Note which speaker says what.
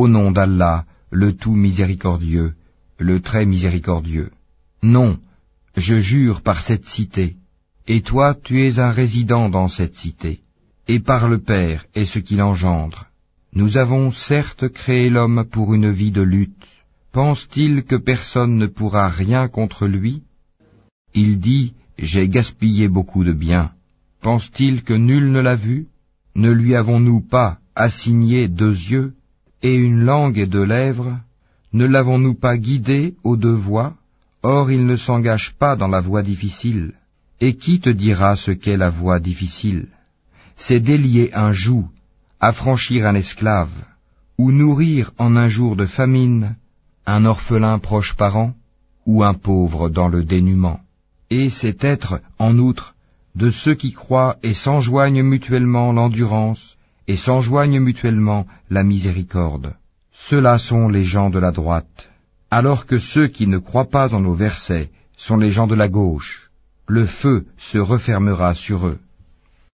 Speaker 1: Au nom d'Allah, le tout miséricordieux, le très miséricordieux. Non, je jure par cette cité, et toi tu es un résident dans cette cité, et par le Père et ce qu'il engendre. Nous avons certes créé l'homme pour une vie de lutte. Pense-t-il que personne ne pourra rien contre lui? Il dit, j'ai gaspillé beaucoup de biens. Pense-t-il que nul ne l'a vu? Ne lui avons-nous pas assigné deux yeux? Et une langue et deux lèvres Ne l'avons-nous pas guidé aux deux voies Or il ne s'engage pas dans la voie difficile. Et qui te dira ce qu'est la voie difficile? C'est délier un joug, affranchir un esclave, ou nourrir en un jour de famine un orphelin proche parent, ou un pauvre dans le dénuement. Et c'est être, en outre, de ceux qui croient et s'enjoignent mutuellement l'endurance, et s'enjoignent mutuellement la miséricorde. Ceux-là sont les gens de la droite, alors que ceux qui ne croient pas en nos versets sont les gens de la gauche. Le feu se refermera sur eux.